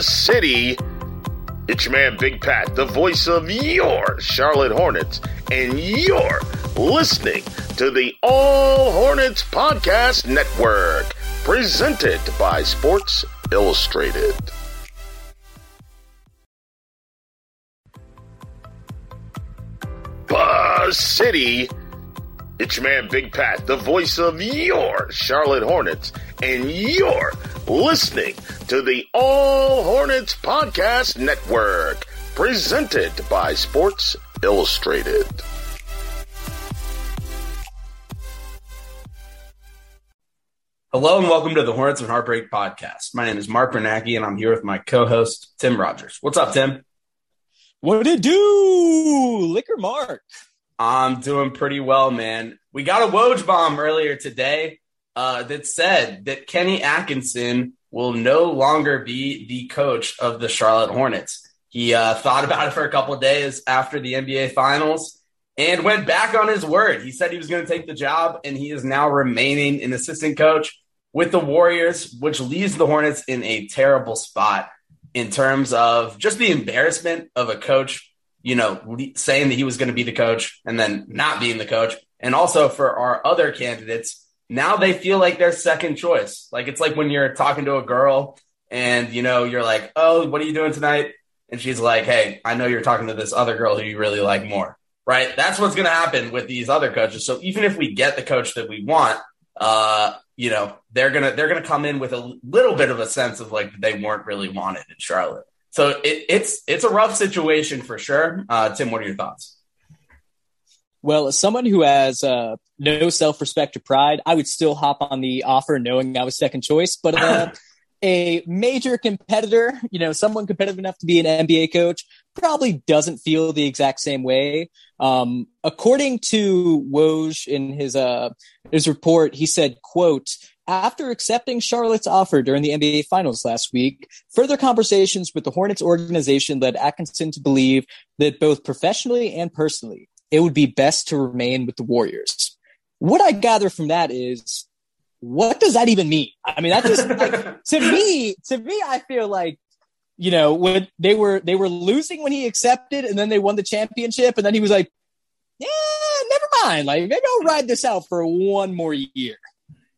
City. It's your man, Big Pat, the voice of your Charlotte Hornets, and you're listening to the All Hornets Podcast Network, presented by Sports Illustrated. Buzz City. It's your man, Big Pat, the voice of your Charlotte Hornets, and you're listening to the All Hornets Podcast Network, presented by Sports Illustrated. Hello and welcome to the Hornets and Heartbreak podcast. My name is Mark Bernacki and I'm here with my co-host Tim Rogers. What's up, Tim? What it do, Liquor Mark? I'm doing pretty well, man. We got a Woj bomb earlier today uh, that said that Kenny Atkinson will no longer be the coach of the Charlotte Hornets. He uh, thought about it for a couple days after the NBA Finals and went back on his word. He said he was going to take the job, and he is now remaining an assistant coach with the Warriors, which leaves the Hornets in a terrible spot in terms of just the embarrassment of a coach, you know, saying that he was going to be the coach and then not being the coach. And also for our other candidates, now they feel like they're second choice. Like it's like when you're talking to a girl and, you know, you're like, oh, what are you doing tonight? And she's like, hey, I know you're talking to this other girl who you really like more. Right. That's what's going to happen with these other coaches. So even if we get the coach that we want, uh, you know, they're gonna they're gonna come in with a little bit of a sense of like they weren't really wanted in Charlotte. So it, it's it's a rough situation for sure. Uh, Tim, what are your thoughts? Well, as someone who has uh, no self respect or pride, I would still hop on the offer knowing I was second choice. But uh, a major competitor, you know, someone competitive enough to be an NBA coach, probably doesn't feel the exact same way. Um, according to Woj in his uh, his report, he said, "quote." After accepting Charlotte's offer during the NBA Finals last week, further conversations with the Hornets organization led Atkinson to believe that both professionally and personally, it would be best to remain with the Warriors. What I gather from that is what does that even mean? I mean, that just like to me, to me, I feel like you know when they were they were losing when he accepted, and then they won the championship, and then he was like, "Yeah, never mind. Like maybe I'll ride this out for one more year."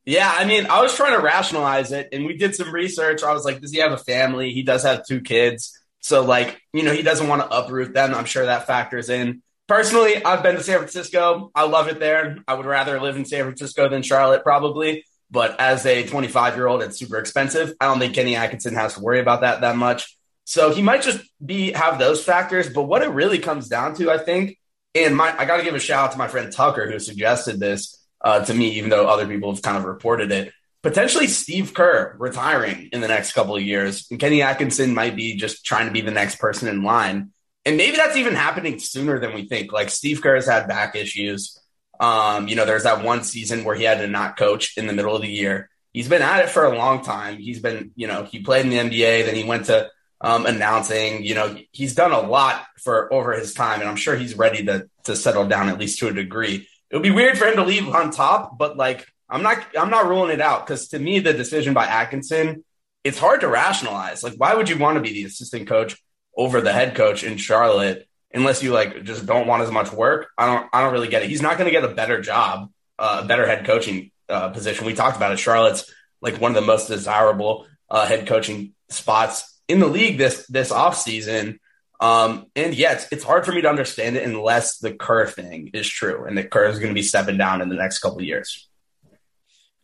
Yeah, I mean, I was trying to rationalize it, and we did some research. I was like, "Does he have a family? He does have two kids, so like, you know, he doesn't want to uproot them. I'm sure that factors in." Personally, I've been to San Francisco. I love it there. I would rather live in San Francisco than Charlotte, probably. But as a 25 year old, it's super expensive. I don't think Kenny Atkinson has to worry about that that much. So he might just be have those factors. But what it really comes down to, I think, and my I got to give a shout out to my friend Tucker who suggested this uh, to me, even though other people have kind of reported it. Potentially Steve Kerr retiring in the next couple of years, and Kenny Atkinson might be just trying to be the next person in line. And maybe that's even happening sooner than we think. Like Steve Kerr has had back issues. Um, you know, there's that one season where he had to not coach in the middle of the year. He's been at it for a long time. He's been, you know, he played in the NBA, then he went to um, announcing. You know, he's done a lot for over his time, and I'm sure he's ready to to settle down at least to a degree. It would be weird for him to leave on top, but like I'm not I'm not ruling it out because to me the decision by Atkinson, it's hard to rationalize. Like, why would you want to be the assistant coach over the head coach in Charlotte? unless you like just don't want as much work. I don't I don't really get it. He's not going to get a better job, uh, a better head coaching uh, position. We talked about it. Charlotte's like one of the most desirable uh, head coaching spots in the league this this off season. Um, and yeah, it's, it's hard for me to understand it unless the Kerr thing is true and the Kerr is going to be stepping down in the next couple years.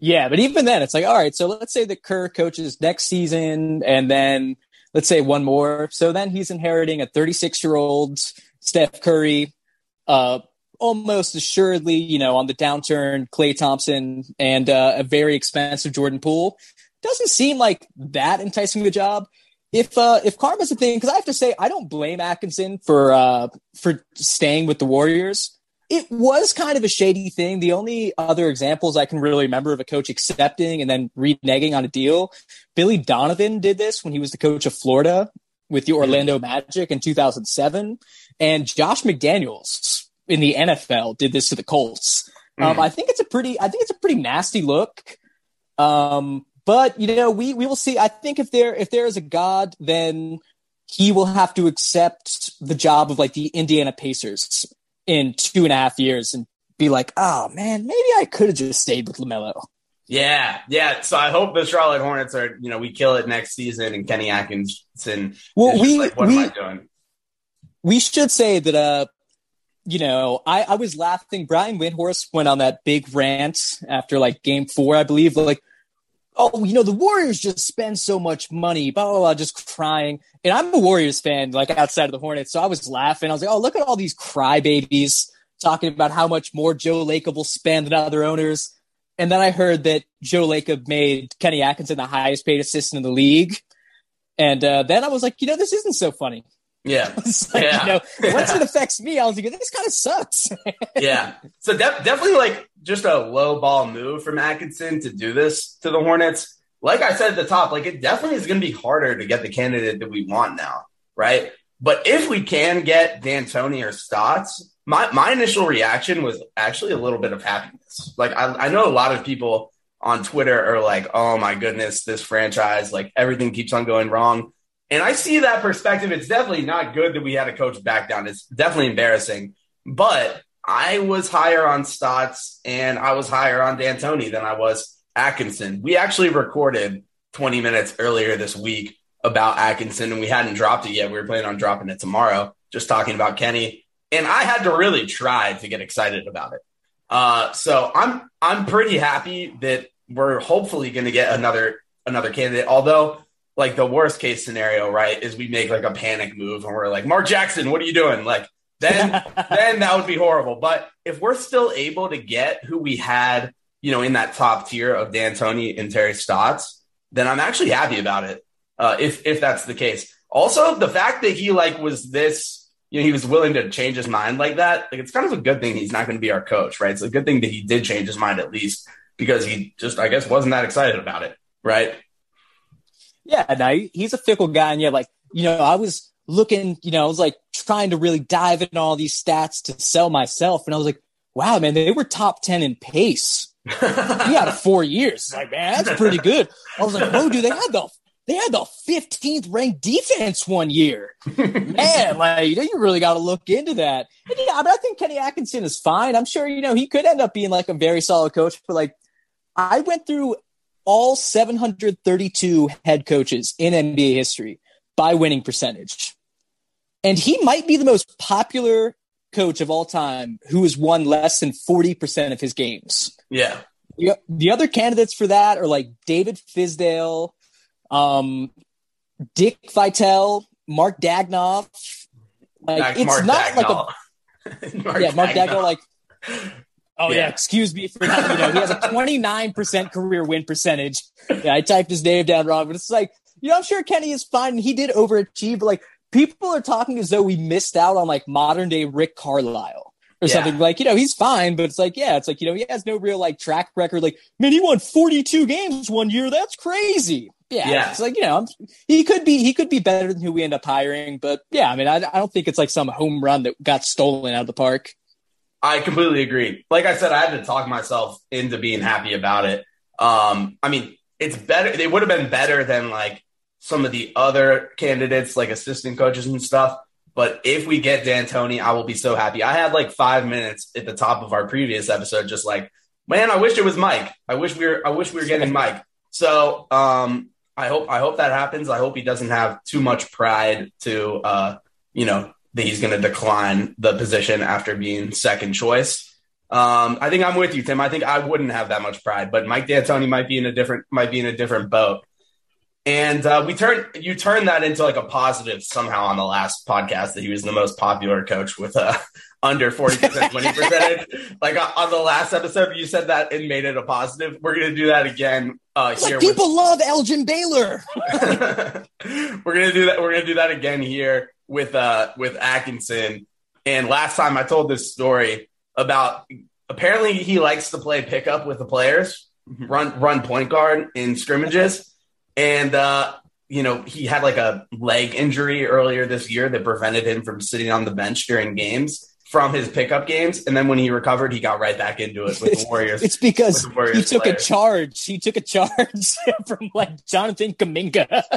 Yeah, but even then, it's like, all right, so let's say the Kerr coaches next season, and then let's say one more. So then he's inheriting a 36 year old Steph Curry, uh, almost assuredly, you know, on the downturn, Klay Thompson, and uh, a very expensive Jordan Poole. Doesn't seem like that enticing the job. If uh, if karma's a thing, because I have to say I don't blame Atkinson for uh, for staying with the Warriors it was kind of a shady thing. The only other examples I can really remember of a coach accepting and then reneging on a deal, Billy Donovan did this when he was the coach of Florida with the Orlando Magic in 2007, and Josh McDaniels in the NFL did this to the Colts. Mm. Um, I think it's a pretty, I think it's a pretty nasty look. Um, but you know, we we will see. I think if there if there is a God, then he will have to accept the job of like the Indiana Pacers in two and a half years and be like, oh man, maybe I could have just stayed with LaMelo. Yeah, yeah. So I hope the Charlotte Hornets are, you know, we kill it next season and Kenny Atkinson. Well, we like, what we, am I doing? We should say that, uh, you know, I, I was laughing. Brian Windhorst went on that big rant after like game four, I believe, like, oh, you know, the Warriors just spend so much money, blah, blah, blah, just crying. And I'm a Warriors fan, like outside of the Hornets. So I was laughing. I was like, oh, look at all these crybabies talking about how much more Joe Lacob will spend than other owners. And then I heard that Joe Lacob made Kenny Atkinson the highest paid assistant in the league. And uh, then I was like, you know, this isn't so funny. Yeah. like, yeah. You know, once it affects me, I was like, this kind of sucks. yeah. So de- definitely like just a low ball move from Atkinson to do this to the Hornets. Like I said at the top, like it definitely is going to be harder to get the candidate that we want now, right? But if we can get D'Antoni or Stotts, my, my initial reaction was actually a little bit of happiness. Like I, I know a lot of people on Twitter are like, oh my goodness, this franchise, like everything keeps on going wrong. And I see that perspective. It's definitely not good that we had a coach back down. It's definitely embarrassing. But I was higher on Stotts and I was higher on D'Antoni than I was Atkinson. We actually recorded 20 minutes earlier this week about Atkinson and we hadn't dropped it yet. We were planning on dropping it tomorrow, just talking about Kenny. And I had to really try to get excited about it. Uh, so I'm I'm pretty happy that we're hopefully going to get another another candidate. Although, like the worst case scenario, right, is we make like a panic move and we're like, Mark Jackson, what are you doing? Like then then that would be horrible. But if we're still able to get who we had, you know, in that top tier of D'Antoni and Terry Stotts, then I'm actually happy about it. Uh, if if that's the case. Also, the fact that he like was this you know, he was willing to change his mind like that. Like it's kind of a good thing he's not going to be our coach, right? It's a good thing that he did change his mind at least because he just, I guess, wasn't that excited about it, right? Yeah, no, he's a fickle guy, and yeah, like you know, I was looking, you know, I was like trying to really dive into all these stats to sell myself, and I was like, wow, man, they were top ten in pace. he had four years. Like, man, that's pretty good. I was like, oh, dude, they had the they had the 15th ranked defense one year. Man, like you, know, you really got to look into that. And yeah, but I think Kenny Atkinson is fine. I'm sure you know he could end up being like a very solid coach. But like, I went through all 732 head coaches in NBA history by winning percentage, and he might be the most popular coach of all time who has won less than 40 percent of his games. Yeah. The, the other candidates for that are like David Fizdale, um, Dick Vitale, Mark Daigneault. Like it's Mark not Dagnall. like a Mark yeah, Mark Daigneault. Like, oh yeah. Yeah. excuse me for that. You know, he has a twenty nine percent career win percentage. Yeah, I typed his name down wrong, but it's like you know, I'm sure Kenny is fine. He did overachieve, but like people are talking as though we missed out on like modern day Rick Carlisle. Or Yeah. something like, you know, he's fine, but it's like, yeah, it's like, you know, he has no real like track record. Like, man, he won 42 games one year. That's crazy. Yeah, Yeah. it's like you know I'm- he could be he could be better than who we end up hiring, but yeah, I mean I, I don't think it's like some home run that got stolen out of the park. I completely agree. Like I said, I had to talk myself into being happy about it. Um, I mean, it's better. It would have been better than like some of the other candidates, like assistant coaches and stuff. But if we get D'Antoni, I will be so happy. I had like five minutes at the top of our previous episode, just like, man, I wish it was Mike. I wish we were. I wish we were getting Mike. So um, I hope. I hope that happens. I hope he doesn't have too much pride to, uh, you know, that he's going to decline the position after being second choice. Um, I think I'm with you, Tim. I think I wouldn't have that much pride, but Mike D'Antoni might be in a different might be in a different boat. And uh, we turn you turn that into like a positive somehow on the last podcast that he was the most popular coach with a under forty percent winning percentage. Like uh, on the last episode, you said that and made it a positive. We're gonna do that again uh, here. like people love Elgin Baylor. we're gonna do that. We're gonna do that again here with uh with Atkinson. And last time I told this story about apparently he likes to play pickup with the players, run run point guard in scrimmages, and uh, you know he had like a leg injury earlier this year that prevented him from sitting on the bench during games. from his pickup games, and then when he recovered, he got right back into it with the Warriors. It's because Warriors he took players. a charge. He took a charge from like Jonathan Kuminga.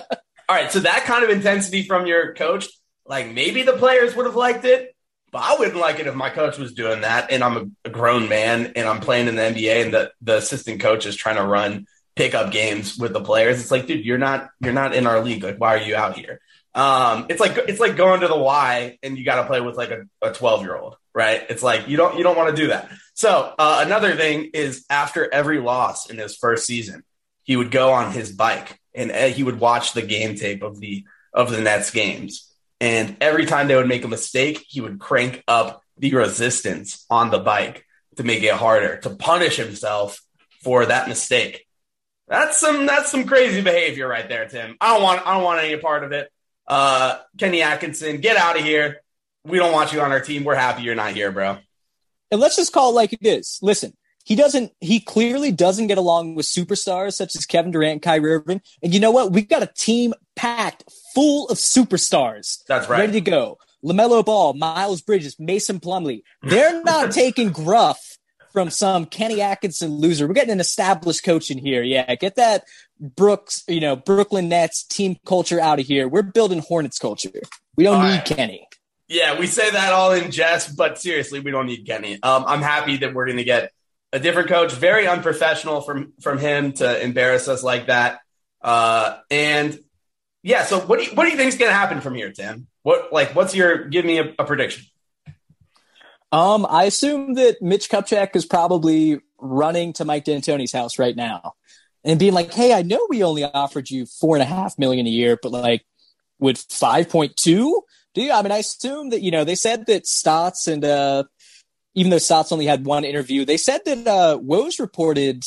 All right, so that kind of intensity from your coach, like maybe the players would have liked it, but I wouldn't like it if my coach was doing that and I'm a, grown man and I'm playing in the NBA and the, the assistant coach is trying to run pickup games with the players. It's like, dude, you're not you're not in our league. Like, why are you out here? Um, it's like it's like going to the Y and you got to play with like a, a 12 year old, right? It's like you don't you don't want to do that. So uh, another thing is after every loss in his first season, he would go on his bike and uh, he would watch the game tape of the of the Nets games. And every time they would make a mistake, he would crank up the resistance on the bike to make it harder to punish himself for that mistake. That's some that's some crazy behavior right there, Tim. I don't want I don't want any part of it. Uh, Kenny Atkinson, get out of here. We don't want you on our team. We're happy you're not here, bro. And let's just call it like it is. Listen, he doesn't, he clearly doesn't get along with superstars such as Kevin Durant, and Kyrie Irving. And you know what? We've got a team packed full of superstars. That's right. Ready to go. LaMelo Ball, Miles Bridges, Mason Plumlee. They're not taking gruff from some Kenny Atkinson loser. We're getting an established coach in here. Yeah. Get that Brooks, you know, Brooklyn Nets team culture out of here. We're building Hornets culture. We don't All need right. Kenny. Yeah, we say that all in jest, but seriously, we don't need Kenny. Um, I'm happy that we're going to get a different coach. Very unprofessional from from him to embarrass us like that. Uh, and yeah, so what do you, what do you think is going to happen from here, Tim? What like what's your give me a, a prediction? Um, I assume that Mitch Kupchak is probably running to Mike D'Antoni's house right now and being like, "Hey, I know we only offered you four and a half million a year, but like, would five point two do you? I mean, I assume that you know they said that Stotts and uh, even though Stotts only had one interview, they said that uh, Woj reported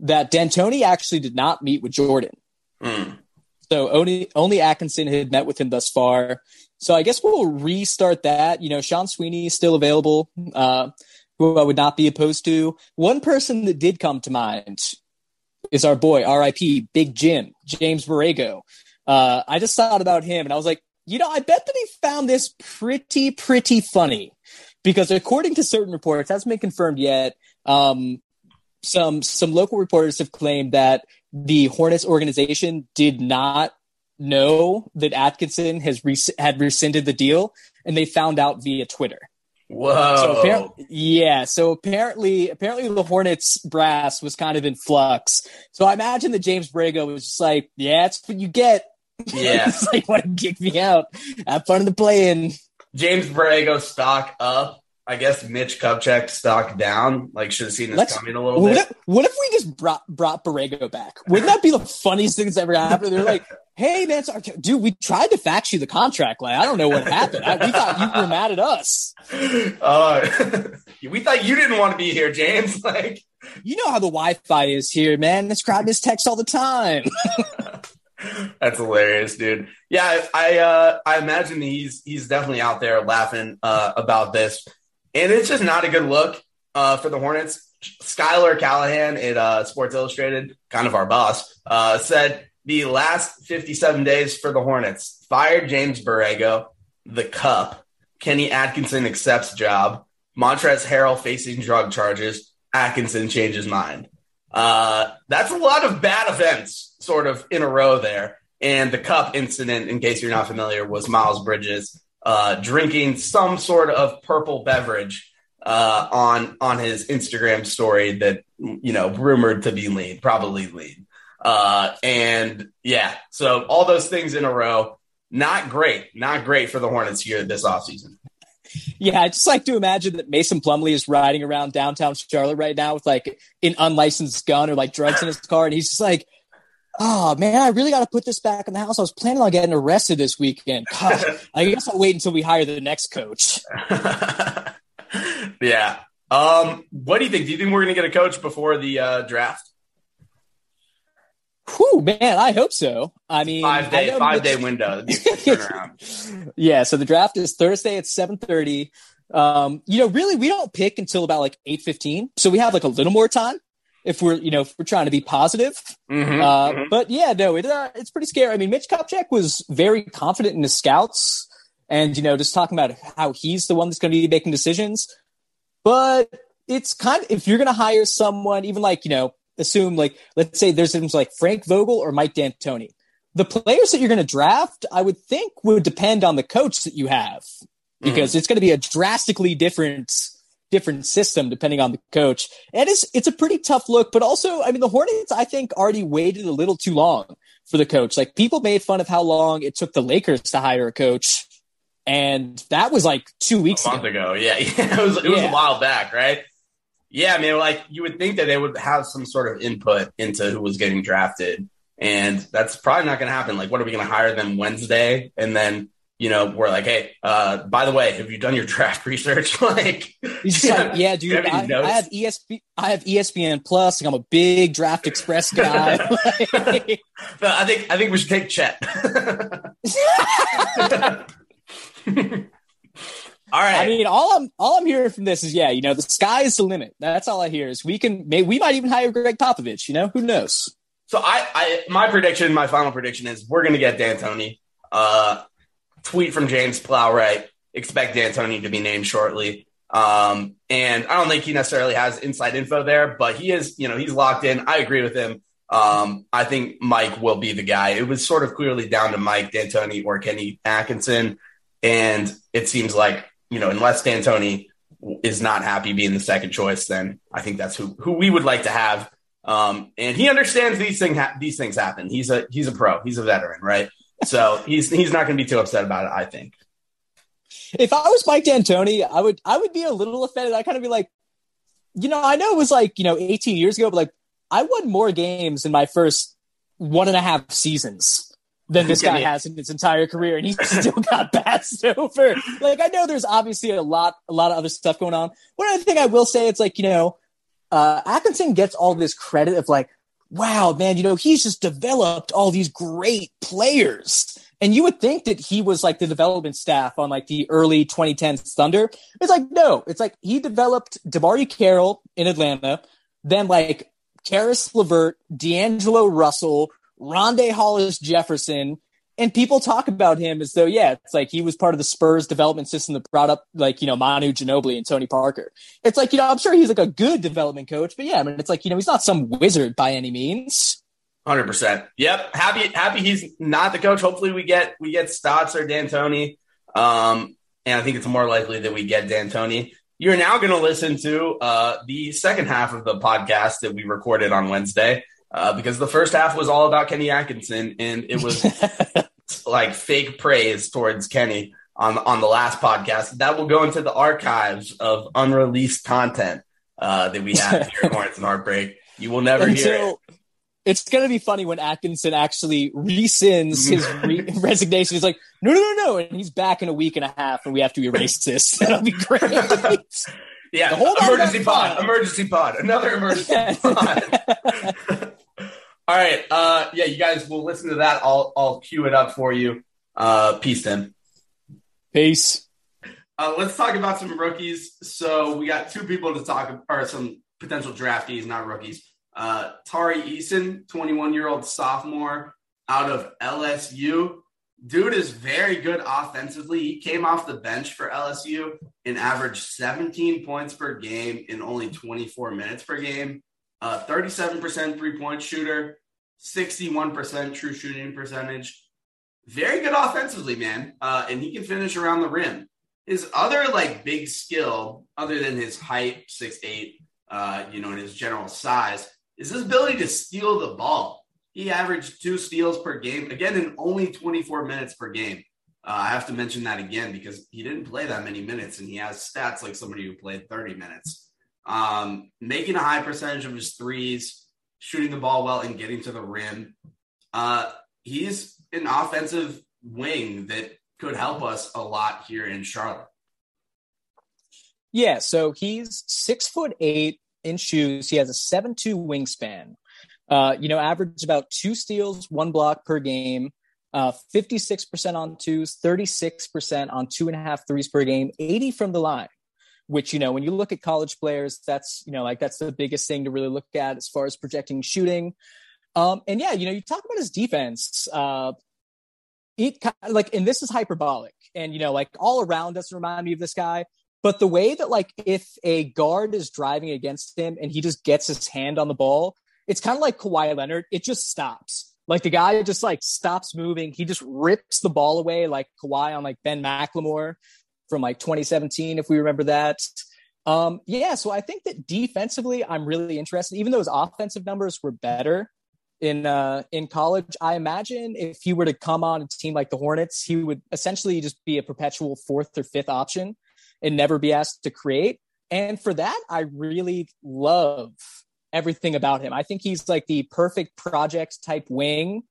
that D'Antoni actually did not meet with Jordan. Hmm. So only only Atkinson had met with him thus far. So I guess we'll restart that. You know, Sean Sweeney is still available, uh, who I would not be opposed to. One person that did come to mind is our boy, R.I.P. Big Jim, James Borrego. Uh, I just thought about him and I was like, you know, I bet that he found this pretty, pretty funny because according to certain reports, hasn't been confirmed yet. Um, some some local reporters have claimed that the Hornets organization did not know that Atkinson has res- had rescinded the deal, and they found out via Twitter. Whoa! So yeah. So apparently, apparently the Hornets brass was kind of in flux. So I imagine that James Borrego was just like, "Yeah, that's what you get." yeah, it's like, "Want to kick me out? Have fun in the play-in." James Borrego stock up. I guess Mitch Kupchak stock down. Like should have seen this Let's- coming a little What bit. if, what if we just brought brought Borrego back? Wouldn't that be the funniest thing that's ever happened? They're like, "Hey, man, dude, we tried to fax you the contract. Like, I don't know what happened. I, we thought you were mad at us. Uh, we thought you didn't want to be here, James. Like, You know how the Wi-Fi is here, man. This crowd miss text all the time. that's hilarious, dude. Yeah, I I, uh, I imagine he's he's definitely out there laughing uh, about this, and it's just not a good look uh, for the Hornets. Schuyler Callihan at uh, Sports Illustrated, kind of our boss, uh, said the last 57 days for the Hornets fired James Borrego, the Cup, Kenny Atkinson accepts job, Montrezl Harrell facing drug charges, Atkinson changes mind. Uh, that's a lot of bad events sort of in a row there. And the cup incident, in case you're not familiar, was Miles Bridges uh, drinking some sort of purple beverage uh, on on his Instagram story that you know rumored to be lean, probably lean. Uh, and yeah, so all those things in a row, not great, not great for the Hornets here this offseason. yeah, I just like to imagine that Mason Plumlee is riding around downtown Charlotte right now with like an unlicensed gun or like drugs in his car, and he's just like, "Oh man, I really got to put this back in the house. I was planning on getting arrested this weekend. God, I guess I'll wait until we hire the next coach." yeah. Um, what do you think? Do you think we're going to get a coach before the uh, draft? Whew, man, I hope so. I mean, Five day, five day window. That'd be a quick turnaround. yeah, so the draft is Thursday at seven thirty. Um, you know, really, we don't pick until about like eight fifteen, so we have like a little more time if we're you know if we're trying to be positive. Mhm, Uh, mhm. But yeah, no, it, uh, it's pretty scary. I mean, Mitch Kupchak was very confident in his scouts, and you know just talking about how he's the one that's going to be making decisions. But it's kind of if you're going to hire someone, even like you know, assume like let's say there's things like Frank Vogel or Mike D'Antoni. The players that you're going to draft, I would think, would depend on the coach that you have because mm-hmm. it's going to be a drastically different different system depending on the coach. And it's it's a pretty tough look, but also, I mean, the Hornets, I think, already waited a little too long for the coach. Like people made fun of how long it took the Lakers to hire a coach, and that was like two weeks a month ago. ago. Yeah, it was it was yeah. a while back, right? Yeah, I mean, like you would think that they would have some sort of input into who was getting drafted, and that's probably not going to happen. Like, what are we going to hire them Wednesday, and then you know, we're like, hey, uh, by the way, have you done your draft research? like, like, yeah, dude, I, I, have ESP, I have ESPN Plus. Like, I'm a big Draft Express guy. I think I think we should take Chet. all right. I mean, all I'm all I'm hearing from this is, yeah, you know, the sky is the limit. That's all I hear. Is we can, maybe we might even hire Gregg Popovich. You know, who knows? So I, I my prediction, my final prediction is we're going to get D'Antoni. Uh, tweet from James Plowright. Expect D'Antoni to be named shortly. Um, and I don't think he necessarily has inside info there, but he is, you know, he's locked in. I agree with him. Um, I think Mike will be the guy. It was sort of clearly down to Mike D'Antoni or Kenny Atkinson. And it seems like, you know, unless D'Antoni is not happy being the second choice, then I think that's who, who we would like to have. Um, and he understands these things, ha- these things happen. He's a, he's a pro, he's a veteran, right? So he's he's not going to be too upset about it. I think. If I was Mike D'Antoni, I would I would be a little offended. I kind of be like, you know, I know it was like you know 18 years ago, but like I won more games in my first one and a half seasons than this guy has in his entire career, and he still got passed over. Like I know there's obviously a lot a lot of other stuff going on. One other thing I will say, it's like you know, uh, Atkinson gets all this credit of like, wow, man, you know, he's just developed all these great players. And you would think that he was like the development staff on like the early 2010s Thunder. It's like, no, it's like he developed DeMarre Carroll in Atlanta, then like Caris LeVert, D'Angelo Russell, Rondae Hollis Jefferson, and people talk about him as though, yeah, it's like he was part of the Spurs development system that brought up like, you know, Manu Ginobili and Tony Parker. It's like, you know, I'm sure he's like a good development coach, but yeah, I mean, it's like, you know, he's not some wizard by any means. Hundred percent. Yep. Happy, happy he's not the coach. Hopefully we get, we get Stotts or D'Antoni. Um, and I think it's more likely that we get D'Antoni. You're now going to listen to uh, the second half of the podcast that we recorded on Wednesday. Uh, because the first half was all about Kenny Atkinson, and it was like fake praise towards Kenny on on the last podcast. That will go into the archives of unreleased content uh, that we have here at Hornets and Heartbreak. You will never Until, hear it. It's going to be funny when Atkinson actually rescinds his re- resignation. He's like, no, no, no, no. And he's back in a week and a half, and we have to erase this. That'll be great. yeah. Emergency pod. Emergency pod. Another emergency pod. All right. Uh, yeah, you guys will listen to that. I'll I'll cue it up for you. Uh, peace, Tim. Peace. Uh, let's talk about some rookies. So we got two people to talk, or some potential draftees, not rookies. Uh, Tari Eason, 21 year old sophomore out of LSU. Dude is very good offensively. He came off the bench for LSU and averaged 17 points per game in only 24 minutes per game. Uh, 37% three point shooter, 61% true shooting percentage. Very good offensively, man. Uh, and he can finish around the rim. His other like big skill, other than his height, six eight, uh, you know, and his general size, is his ability to steal the ball. He averaged two steals per game, again, in only 24 minutes per game. Uh, I have to mention that again because he didn't play that many minutes and he has stats like somebody who played 30 minutes. Um, making a high percentage of his threes, shooting the ball well and getting to the rim. Uh, he's an offensive wing that could help us a lot here in Charlotte. Yeah, so he's six foot eight in shoes. He has a seven two wingspan. Uh, you know, average about two steals, one block per game. Uh, 56% on twos, 36% on two and a half threes per game, 80 from the line which you know when you look at college players that's you know like that's the biggest thing to really look at as far as projecting shooting um and yeah you know you talk about his defense uh it like, and this is hyperbolic, and you know, like all around doesn't remind me of this guy. But the way that like if a guard is driving against him and he just gets his hand on the ball, it's kind of like Kawhi Leonard. It just stops. Like the guy just like stops moving. He just rips the ball away like Kawhi on like Ben McLemore from like 2017, if we remember that. Um, yeah, so I think that defensively, I'm really interested. Even though his offensive numbers were better in uh, in college, I imagine if he were to come on a team like the Hornets, he would essentially just be a perpetual fourth or fifth option and never be asked to create. And for that, I really love everything about him. I think he's like the perfect project type wing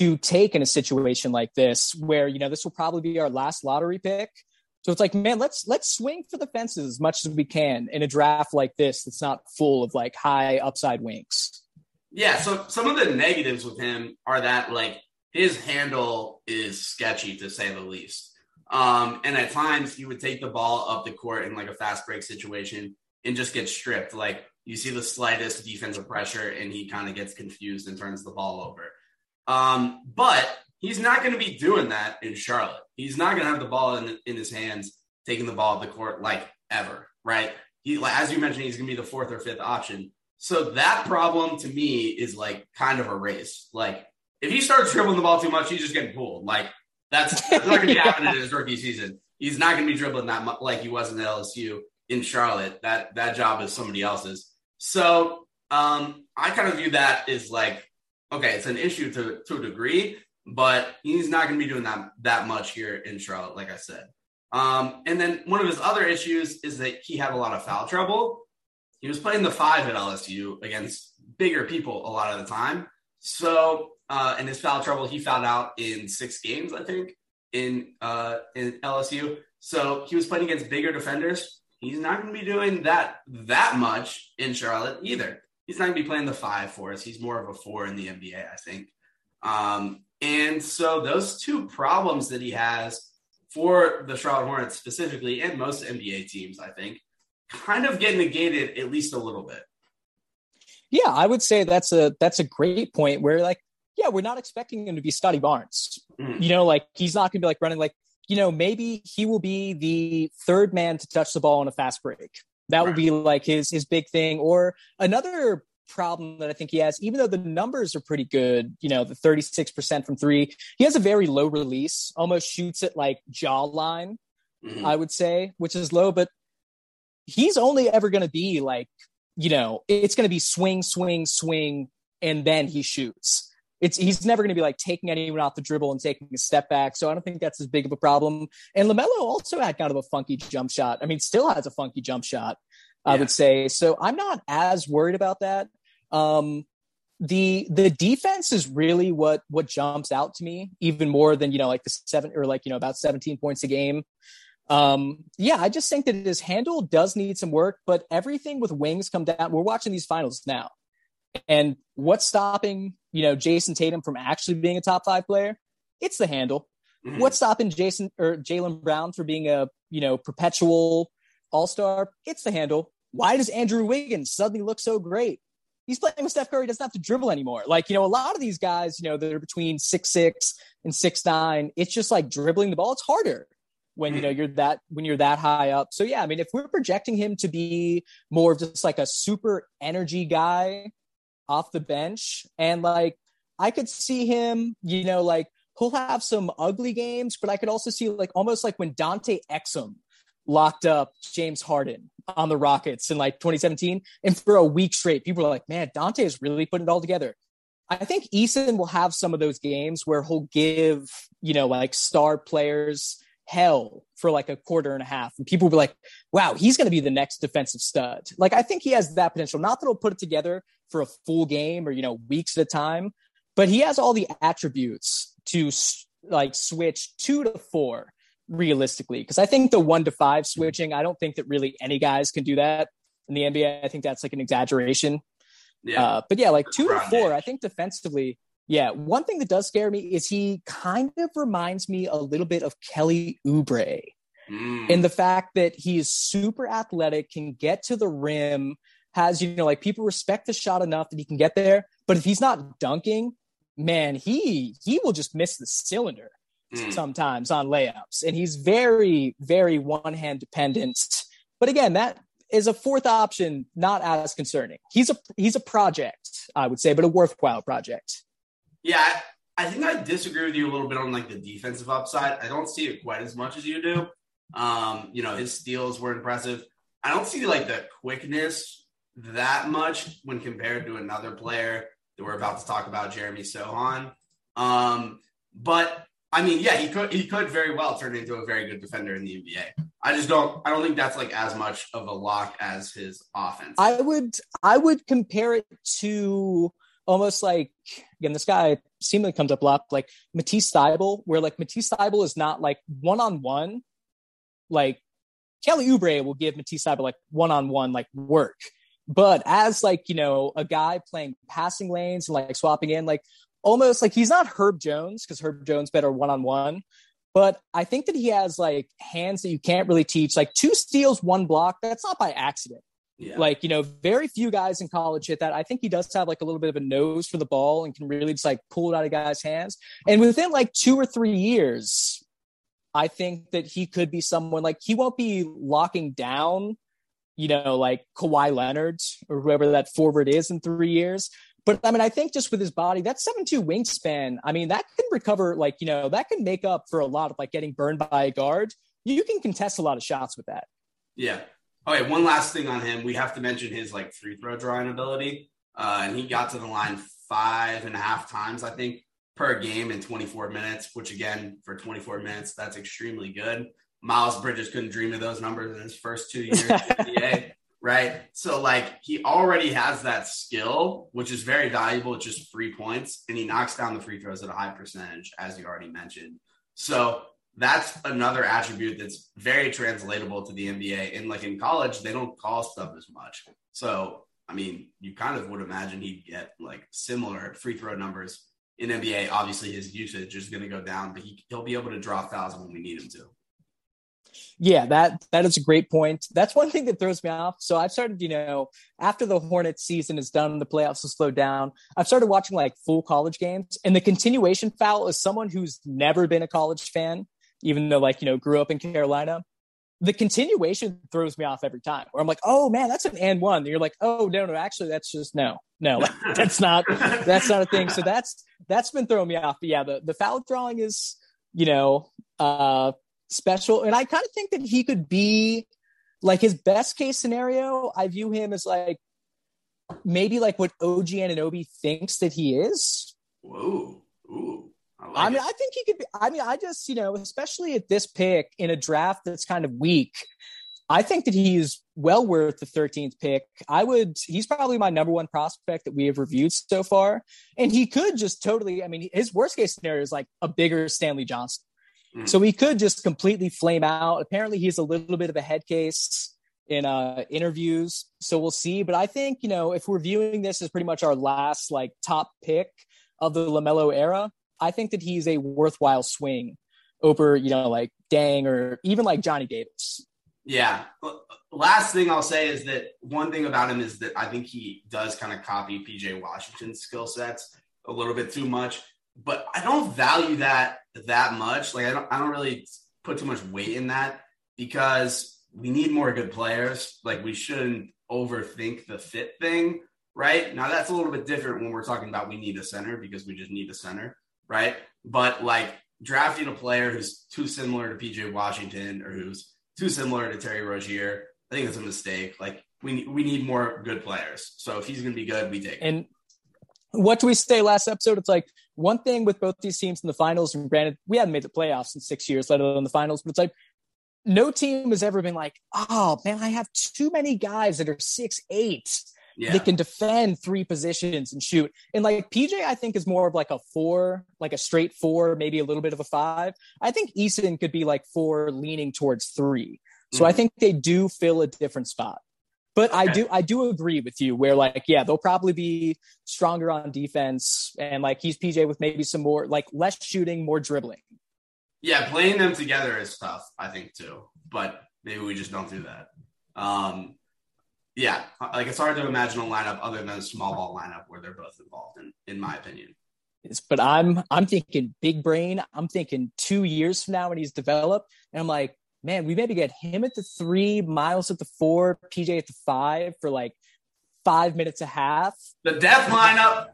to take in a situation like this, where you know this will probably be our last lottery pick. So it's like, man, let's let's swing for the fences as much as we can in a draft like this that's not full of like high upside wings. Yeah, so some of the negatives with him are that like his handle is sketchy to say the least. Um, and at times he would take the ball up the court in like a fast break situation and just get stripped. Like you see the slightest defensive pressure and he kind of gets confused and turns the ball over. Um, but he's not going to be doing that in Charlotte. He's not going to have the ball in, in his hands, taking the ball up the court like ever, right? He, as you mentioned, he's going to be the fourth or fifth option. So that problem to me is like kind of a race. Like if he starts dribbling the ball too much, he's just getting pulled. Like that's, that's not going to be happening in his rookie season. He's not going to be dribbling that much like he was in LSU in Charlotte. That that job is somebody else's. So um, I kind of view that as like, okay, it's an issue to to a degree, but he's not going to be doing that that much here in Charlotte, like I said. Um, and then one of his other issues is that he had a lot of foul trouble. He was playing the five at LSU against bigger people a lot of the time. So uh, in his foul trouble, he fouled out in six games, I think, in uh, in LSU. So he was playing against bigger defenders. He's not going to be doing that that much in Charlotte either. He's not going to be playing the five for us. He's more of a four in the NBA, I think. Um, and so those two problems that he has for the Charlotte Hornets specifically, and most NBA teams, I think, kind of get negated at least a little bit. Yeah, I would say that's a that's a great point where like yeah, we're not expecting him to be Scottie Barnes. Mm. You know, like he's not going to be like running like, you know, maybe he will be the third man to touch the ball on a fast break. That right. would be like his his big thing. Or another problem that I think he has, even though the numbers are pretty good, you know, the 36% from three, he has a very low release, almost shoots it like jawline, mm-hmm. I would say, which is low, but he's only ever going to be like, you know, it's going to be swing, swing, swing, and then he shoots it's he's never going to be like taking anyone off the dribble and taking a step back. So I don't think that's as big of a problem. And Lamelo also had kind of a funky jump shot. I mean, still has a funky jump shot, I would say. So I'm not as worried about that. Um, the the defense is really what what jumps out to me even more than you know like the seven or like you know about 17 points a game um yeah i just think that his handle does need some work but everything with wings come down we're watching these finals now and what's stopping, you know, Jayson Tatum from actually being a top five player? It's the handle. Mm-hmm. What's stopping Jason or Jaylen Brown from being a, you know, perpetual all star? It's the handle. Why does Andrew Wiggins suddenly look so great? He's playing with Steph Curry, doesn't have to dribble anymore. Like, you know, a lot of these guys, you know, they're between six six and six nine. It's just like dribbling the ball. It's harder when you know you're that when you're that high up. So yeah, I mean, if we're projecting him to be more of just like a super energy guy off the bench. And like, I could see him, you know, like he'll have some ugly games, but I could also see like almost like when Dante Exum locked up James Harden on the Rockets in like 2017. And for a week straight, people are like, man, Dante is really putting it all together. I think Eason will have some of those games where he'll give, you know, like star players hell for like a quarter and a half. And people will be like, wow, he's going to be the next defensive stud. Like, I think he has that potential. Not that he'll put it together for a full game or, you know, weeks at a time, but he has all the attributes to like switch two to four realistically. Cause I think the one to five switching, I don't think that really any guys can do that in the NBA. I think that's like an exaggeration. Yeah. Uh, but yeah, like two to four, I think defensively, yeah, one thing that does scare me is he kind of reminds me a little bit of Kelly Oubre mm. in the fact that he is super athletic, can get to the rim, has, you know, like people respect the shot enough that he can get there. But if he's not dunking, man, he he will just miss the cylinder. Mm. sometimes on layups, and he's very, very one hand dependent. But again, that is a fourth option, not as concerning. He's a he's a project, I would say, but a worthwhile project. Yeah, I think I disagree with you a little bit on like the defensive upside. I don't see it quite as much as you do. Um, you know, his steals were impressive. I don't see like the quickness that much when compared to another player that we're about to talk about, Jeremy Sochan. Um, but I mean, yeah, he could he could very well turn into a very good defender in the NBA. I just don't I don't think that's like as much of a lock as his offense. I would I would compare it to almost like again, this guy seemingly comes up a lot like Matisse Thybulle, where like Matisse Thybulle is not like one on one, like Kelly Oubre will give Matisse Thybulle like one on one like work. But as like, you know, a guy playing passing lanes and like swapping in, like almost like he's not Herb Jones because Herb Jones better one on one. But I think that he has like hands that you can't really teach. Like two steals, one block. That's not by accident. Yeah. Like, you know, very few guys in college hit that. I think he does have like a little bit of a nose for the ball and can really just like pull it out of guys' hands. And within like two or three years, I think that he could be someone like he won't be locking down, you know, like Kawhi Leonard or whoever that forward is in three years. But I mean, I think just with his body, that seven two wingspan, I mean, that can recover, like, you know, that can make up for a lot of like getting burned by a guard. You can contest a lot of shots with that. Yeah. Okay, one last thing on him. We have to mention his like free throw drawing ability. Uh, and he got to the line five and a half times, I think, per game in 24 minutes, which again, for 24 minutes, that's extremely good. Miles Bridges couldn't dream of those numbers in his first two years in the NBA, right? So, like, he already has that skill, which is very valuable. It's just free points, and he knocks down the free throws at a high percentage, as you already mentioned. So, that's another attribute that's very translatable to the NBA. And like in college, they don't call stuff as much. So, I mean, you kind of would imagine he'd get like similar free throw numbers in NBA. Obviously, his usage is going to go down, but he, he'll be able to draw fouls when we need him to. Yeah, that that is a great point. That's one thing that throws me off. So I've started, you know, after the Hornets season is done, the playoffs will slow down. I've started watching like full college games, and the continuation foul is someone who's never been a college fan even though like, you know, grew up in Carolina. The continuation throws me off every time where I'm like, oh man, that's an and one. And you're like, oh no, no, actually that's just no, no, that's not, that's not a thing. So that's, that's been throwing me off. But yeah, the, the foul drawing is, you know, uh, special. And I kind of think that he could be like his best case scenario. I view him as like maybe like what OG Anunoby thinks that he is. Whoa. Ooh. I, like I mean, it. I think he could be. I mean, I just, you know, especially at this pick in a draft that's kind of weak, I think that he's well worth the 13th pick. I would, he's probably my number one prospect that we have reviewed so far. And he could just totally, I mean, his worst case scenario is like a bigger Stanley Johnson. Mm. So he could just completely flame out. Apparently, he's a little bit of a head case in uh, interviews. So we'll see. But I think, you know, if we're viewing this as pretty much our last like top pick of the LaMelo era, I think that he's a worthwhile swing over, you know, like Dang or even like Johnny Davis. Yeah. Last thing I'll say is that one thing about him is that I think he does kind of copy PJ Washington's skill sets a little bit too much, but I don't value that that much. Like I don't I don't really put too much weight in that because we need more good players. Like we shouldn't overthink the fit thing, right? Now that's a little bit different when we're talking about we need a center because we just need a center right? But like drafting a player who's too similar to PJ Washington or who's too similar to Terry Rozier, I think that's a mistake. Like we we need more good players. So if he's going to be good, we take. And what do we say last episode? It's like one thing with both these teams in the finals. And granted, we haven't made the playoffs in six years, let alone the finals. But it's like no team has ever been like, oh man, I have too many guys that are six eight yeah. that can defend three positions and shoot. And like PJ, I think is more of like a four, like a straight four, maybe a little bit of a five. I think Eason could be like four leaning towards three. So mm. I think they do fill a different spot. But. I do I do agree with you where like yeah they'll probably be stronger on defense and like he's PJ with maybe some more like less shooting more dribbling. Yeah, playing them together is tough I think too, but maybe we just don't do that. Um, yeah, like it's hard to imagine a lineup other than a small ball lineup where they're both involved in, in my opinion. but I'm I'm thinking big brain. I'm thinking two years from now when he's developed, and I'm like, man, we maybe get him at the three, Miles at the four, PJ at the five for like five minutes a half. The death lineup.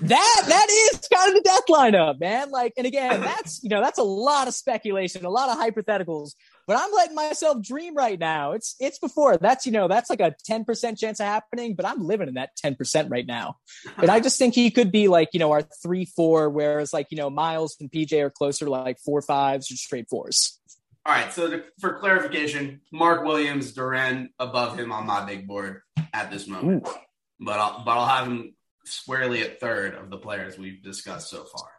That that is kind of the death lineup, man. Like, and again, that's you know, that's a lot of speculation, a lot of hypotheticals. But I'm letting myself dream right now. It's it's before that's you know that's like a ten percent chance of happening, but I'm living in that ten percent right now. And I just think he could be like you know our three four, whereas like you know Miles and PJ are closer to like four fives or straight fours. All right. So to, for clarification, Mark Williams, Duren above him on my big board at this moment, Ooh. but I'll, but I'll have him squarely at third of the players we've discussed so far.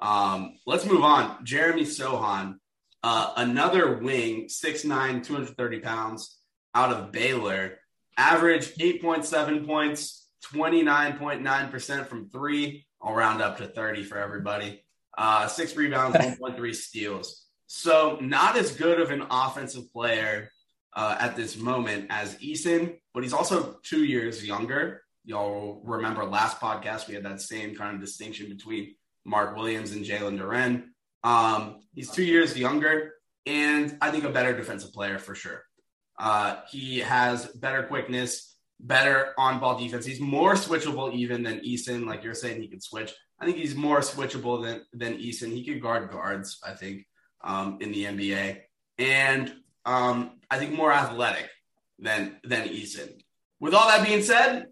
Um, let's move on. Jeremy Sochan, uh, another wing, 6'9", 230 pounds, out of Baylor, average 8.7 points, 29.9% from three. I'll round up to 30 for everybody. Uh, six rebounds, 1.3 steals. So not as good of an offensive player uh, at this moment as Eason, but he's also two years younger. Y'all remember last podcast we had that same kind of distinction between Mark Williams and Jalen Duren. Um, he's two years younger, and I think a better defensive player for sure. Uh, he has better quickness, better on ball defense. He's more switchable even than Eason. Like you're saying, he could switch. I think he's more switchable than than Eason. He could guard guards. I think um, in the NBA, and um, I think more athletic than than Eason. With all that being said,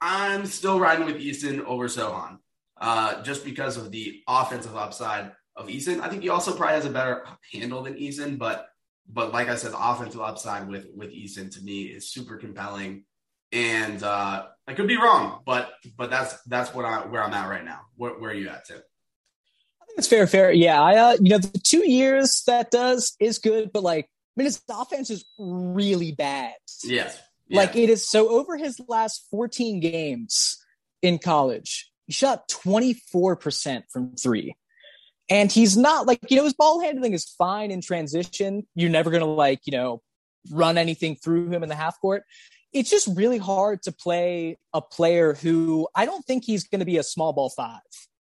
I'm still riding with Eason over Sochan, uh, just because of the offensive upside of Eason. I think he also probably has a better handle than Eason, but but like I said, the offensive upside with with Eason to me is super compelling. And uh, I could be wrong, but but that's that's what I where I'm at right now. Where, where are you at, Tim? It's fair, fair. Yeah, I uh, you know the two years that does is good, but like I mean his offense is really bad. Yes. Yeah. Like it is so over his last 14 games in college, he shot 24% from three. And he's not like, you know, his ball handling is fine in transition. You're never gonna like, you know, run anything through him in the half court. It's just really hard to play a player who I don't think he's gonna be a small ball five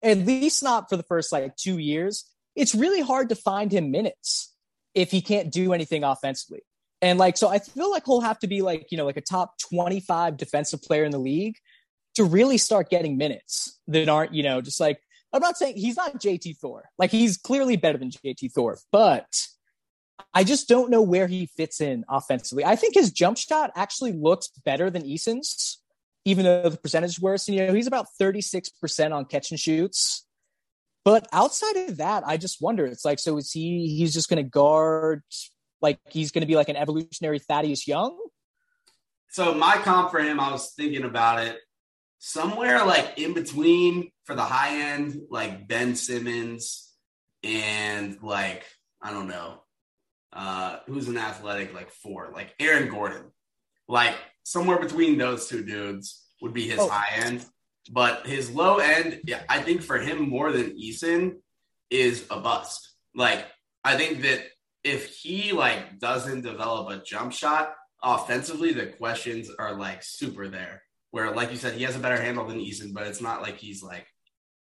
at least not for the first like two years. It's really hard to find him minutes if he can't do anything offensively. And like, so I feel like he'll have to be like, you know, like a top 25 defensive player in the league to really start getting minutes that aren't, you know, just like, I'm not saying he's not JT Thor. Like he's clearly better than JT Thor, but I just don't know where he fits in offensively. I think his jump shot actually looks better than Eason's even though the percentage is worse. And, you know, he's about 36% on catch and shoots. But outside of that, I just wonder. It's like, so is he, he's just going to guard, like, he's going to be like an evolutionary Thaddeus Young? So, my comp for him, I was thinking about it somewhere like in between for the high end, like Ben Simmons and like, I don't know, uh, who's an athletic like four, like Aaron Gordon. Like, somewhere between those two dudes would be his oh. high end. But his low end, yeah, I think for him more than Eason is a bust. Like I think that if he like doesn't develop a jump shot offensively, the questions are like super there. Where like you said, he has a better handle than Eason, but it's not like he's like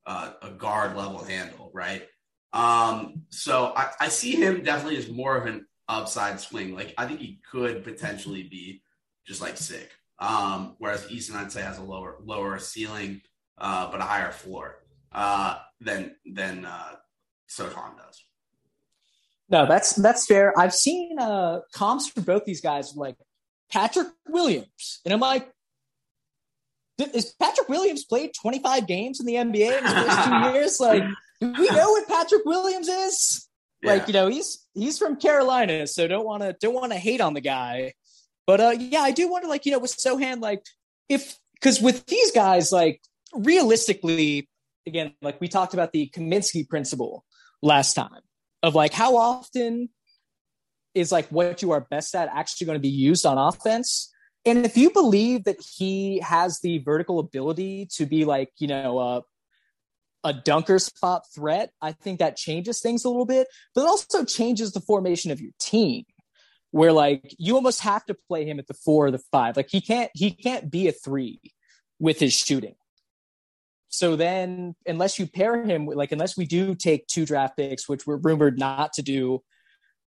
uh, a guard level handle, right? Um, so I, I see him definitely as more of an upside swing. Like I think he could potentially be just like sick. Um, whereas Eason, I'd say, has a lower lower ceiling, uh, but a higher floor uh, than than uh, Sochan does. No, that's that's fair. I've seen uh, comps for both these guys, like Patrick Williams, and I'm like, is Patrick Williams played 25 games in the NBA in his first two years? Like, do we know what Patrick Williams is? Yeah. Like, you know, he's he's from Carolina, so don't want to don't want to hate on the guy. But uh, yeah, I do wonder, like, you know, with Sochan, like, if because with these guys, like, realistically, again, like we talked about the Kaminsky principle last time of like how often is like what you are best at actually going to be used on offense. And if you believe that he has the vertical ability to be like, you know, uh, a dunker spot threat, I think that changes things a little bit, but it also changes the formation of your team where like you almost have to play him at the four or the five. Like he can't he can't be a three with his shooting. So then, unless you pair him like, unless we do take two draft picks, which we're rumored not to do,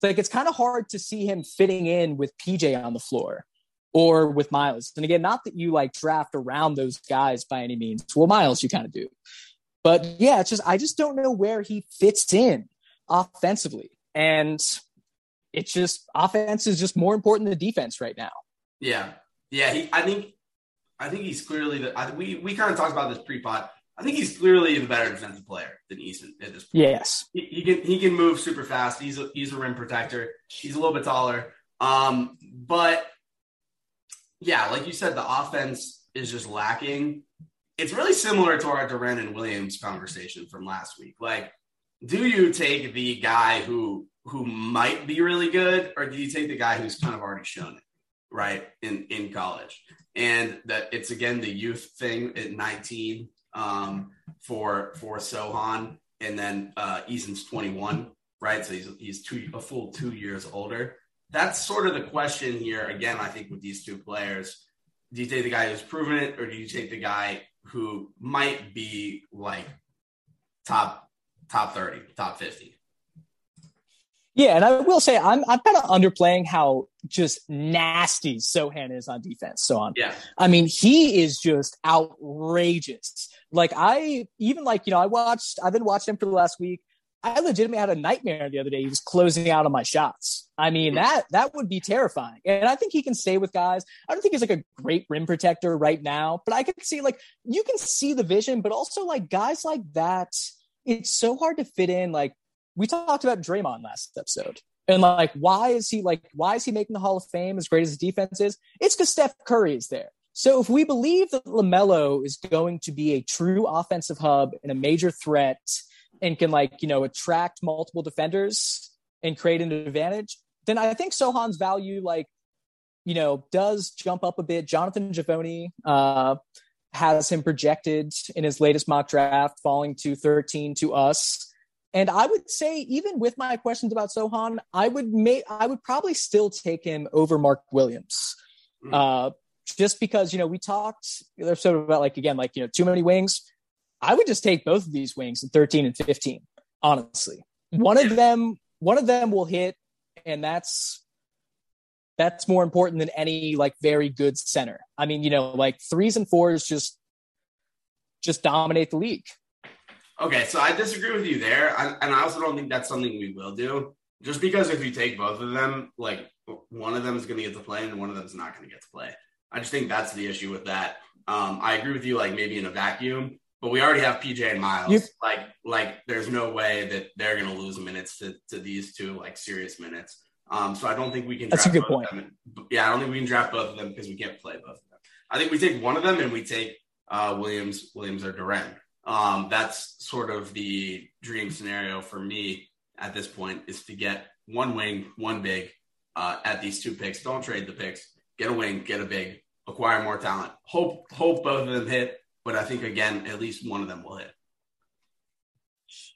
like, it's kind of hard to see him fitting in with PJ on the floor or with Miles. And again, not that you like draft around those guys by any means. Well, Miles, you kind of do. But yeah, it's just, I just don't know where he fits in offensively. And it's just, offense is just more important than defense right now. Yeah. Yeah. He, I think I think he's clearly the. I, we we kind of talked about this pre-pod. I think he's clearly the better defensive player than Eason at this point. Yes, he, he, can he can move super fast. He's a he's a rim protector. He's a little bit taller. Um, but yeah, like you said, the offense is just lacking. It's really similar to our Duren and Williams conversation from last week. Like, do you take the guy who who might be really good, or do you take the guy who's kind of already shown it, right in in college? and that it's again the youth thing at 19 um, for for Sochan, and then uh, Eason's 21, right? So he's he's two a full two years older. That's sort of the question here. Again, I think with these two players, do you take the guy who's proven it, or do you take the guy who might be like top top 30, top 50? Yeah, and I will say I'm I'm kind of underplaying how just nasty Sochan is on defense. So on. Yeah. I mean, he is just outrageous. Like I even like, you know, I watched I've been watching him for the last week. I legitimately had a nightmare the other day. He was closing out on my shots. I mean, hmm. that that would be terrifying. And I think he can stay with guys. I don't think he's like a great rim protector right now, but I can see like you can see the vision, but also like guys like that, it's so hard to fit in like we talked about Draymond last episode. And like, why is he like, why is he making the Hall of Fame as great as his defense is? It's because Steph Curry is there. So if we believe that LaMelo is going to be a true offensive hub and a major threat and can like, you know, attract multiple defenders and create an advantage, then I think Sochan's value, like, you know, does jump up a bit. Jonathan Givony uh, has him projected in his latest mock draft, falling to 13 to us. And I would say, even with my questions about Sochan, I would make I would probably still take him over Mark Williams. Mm. Uh, just because, you know, we talked sort of about like again, like, you know, too many wings. I would just take both of these wings at 13 and 15, honestly. One of them, one of them will hit, and that's that's more important than any like very good center. I mean, you know, like threes and fours just just dominate the league. Okay, so I disagree with you there, I, and I also don't think that's something we will do. Just because if you take both of them, like one of them is going to get to play and one of them is not going to get to play. I just think that's the issue with that. Um, I agree with you, like maybe in a vacuum, but we already have PJ and Miles. You, like, like there's no way that they're going to lose minutes to, to these two, like serious minutes. Um, so I don't think we can. That's a good point. yeah, I don't think we can draft both of them because we can't play both of them. I think we take one of them and we take uh, Williams, Williams or Duren. Um, that's sort of the dream scenario for me at this point is to get one wing, one big uh, at these two picks. Don't trade the picks. Get a wing, get a big, acquire more talent. Hope hope both of them hit, but I think again at least one of them will hit.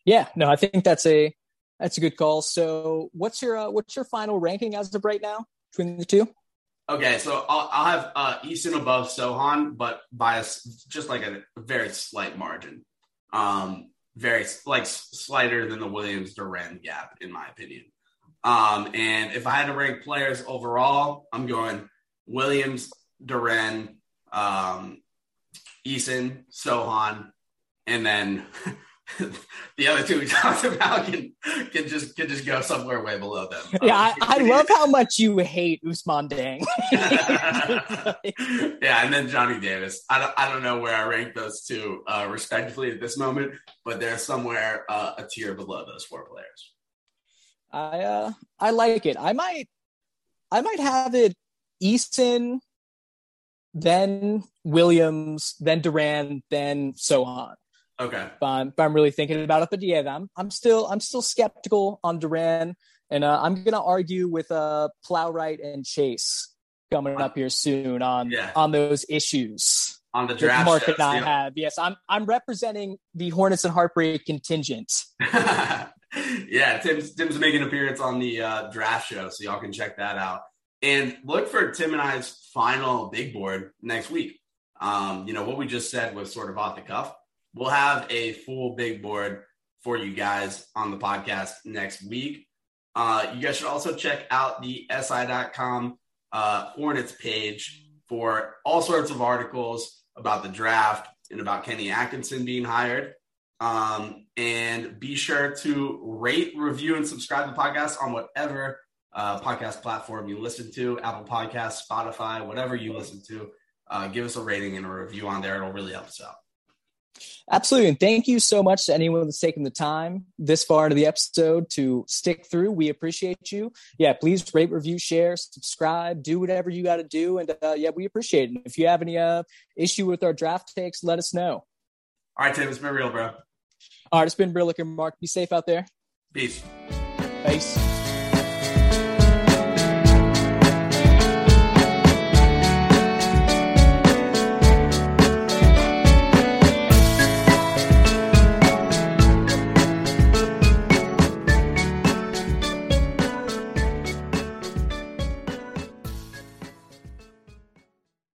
Yeah, no, I think that's a that's a good call. So, what's your uh, what's your final ranking as of right now between the two? Okay, so I'll, I'll have uh, Eason above Sochan, but by a, just like a, very slight margin. Um, very like slighter than the Williams Duren gap, in my opinion. Um, and if I had to rank players overall, I'm going Williams, Duren, um, Eason, Sochan, and then the other two we talked about can can just can just go somewhere way below them. Yeah, I, I, love how much you hate Ousmane Dieng. yeah, and then Johnny Davis. I don't I don't know where I rank those two uh, respectively at this moment, but they're somewhere uh, a tier below those four players. I uh I like it. I might I might have it Eason, then Williams, then Duren, then Sochan. Okay. But I'm, but I'm really thinking about it. But yeah, I'm I'm still I'm still skeptical on Duren, and uh, I'm gonna argue with uh Plowright and Chase coming up here soon on yeah. on those issues on the draft. Mark and I have yes. I'm I'm representing the Hornets and Heartbreak contingent. yeah, Tim's Tim's making an appearance on the uh, draft show, so y'all can check that out. And look for Tim and I's final big board next week. Um, you know what we just said was sort of off the cuff we'll have a full big board for you guys on the podcast next week. Uh, you guys should also check out the SI.com uh, Hornets page for all sorts of articles about the draft and about Kenny Atkinson being hired. Um, and be sure to rate, review, and subscribe to the podcast on whatever uh, podcast platform you listen to Apple Podcasts, Spotify, whatever you listen to. Uh, give us a rating and a review on there. It'll really help us out. Absolutely. And thank you so much to anyone that's taken the time this far into the episode to stick through. We appreciate you. Yeah, please rate, review, share, subscribe, do whatever you got to do. And uh, yeah, we appreciate it. If you have any uh, issue with our draft takes, let us know. All right, Tim, it's been real, bro. All right, it's been real. Mark. Be safe out there. Peace. Peace.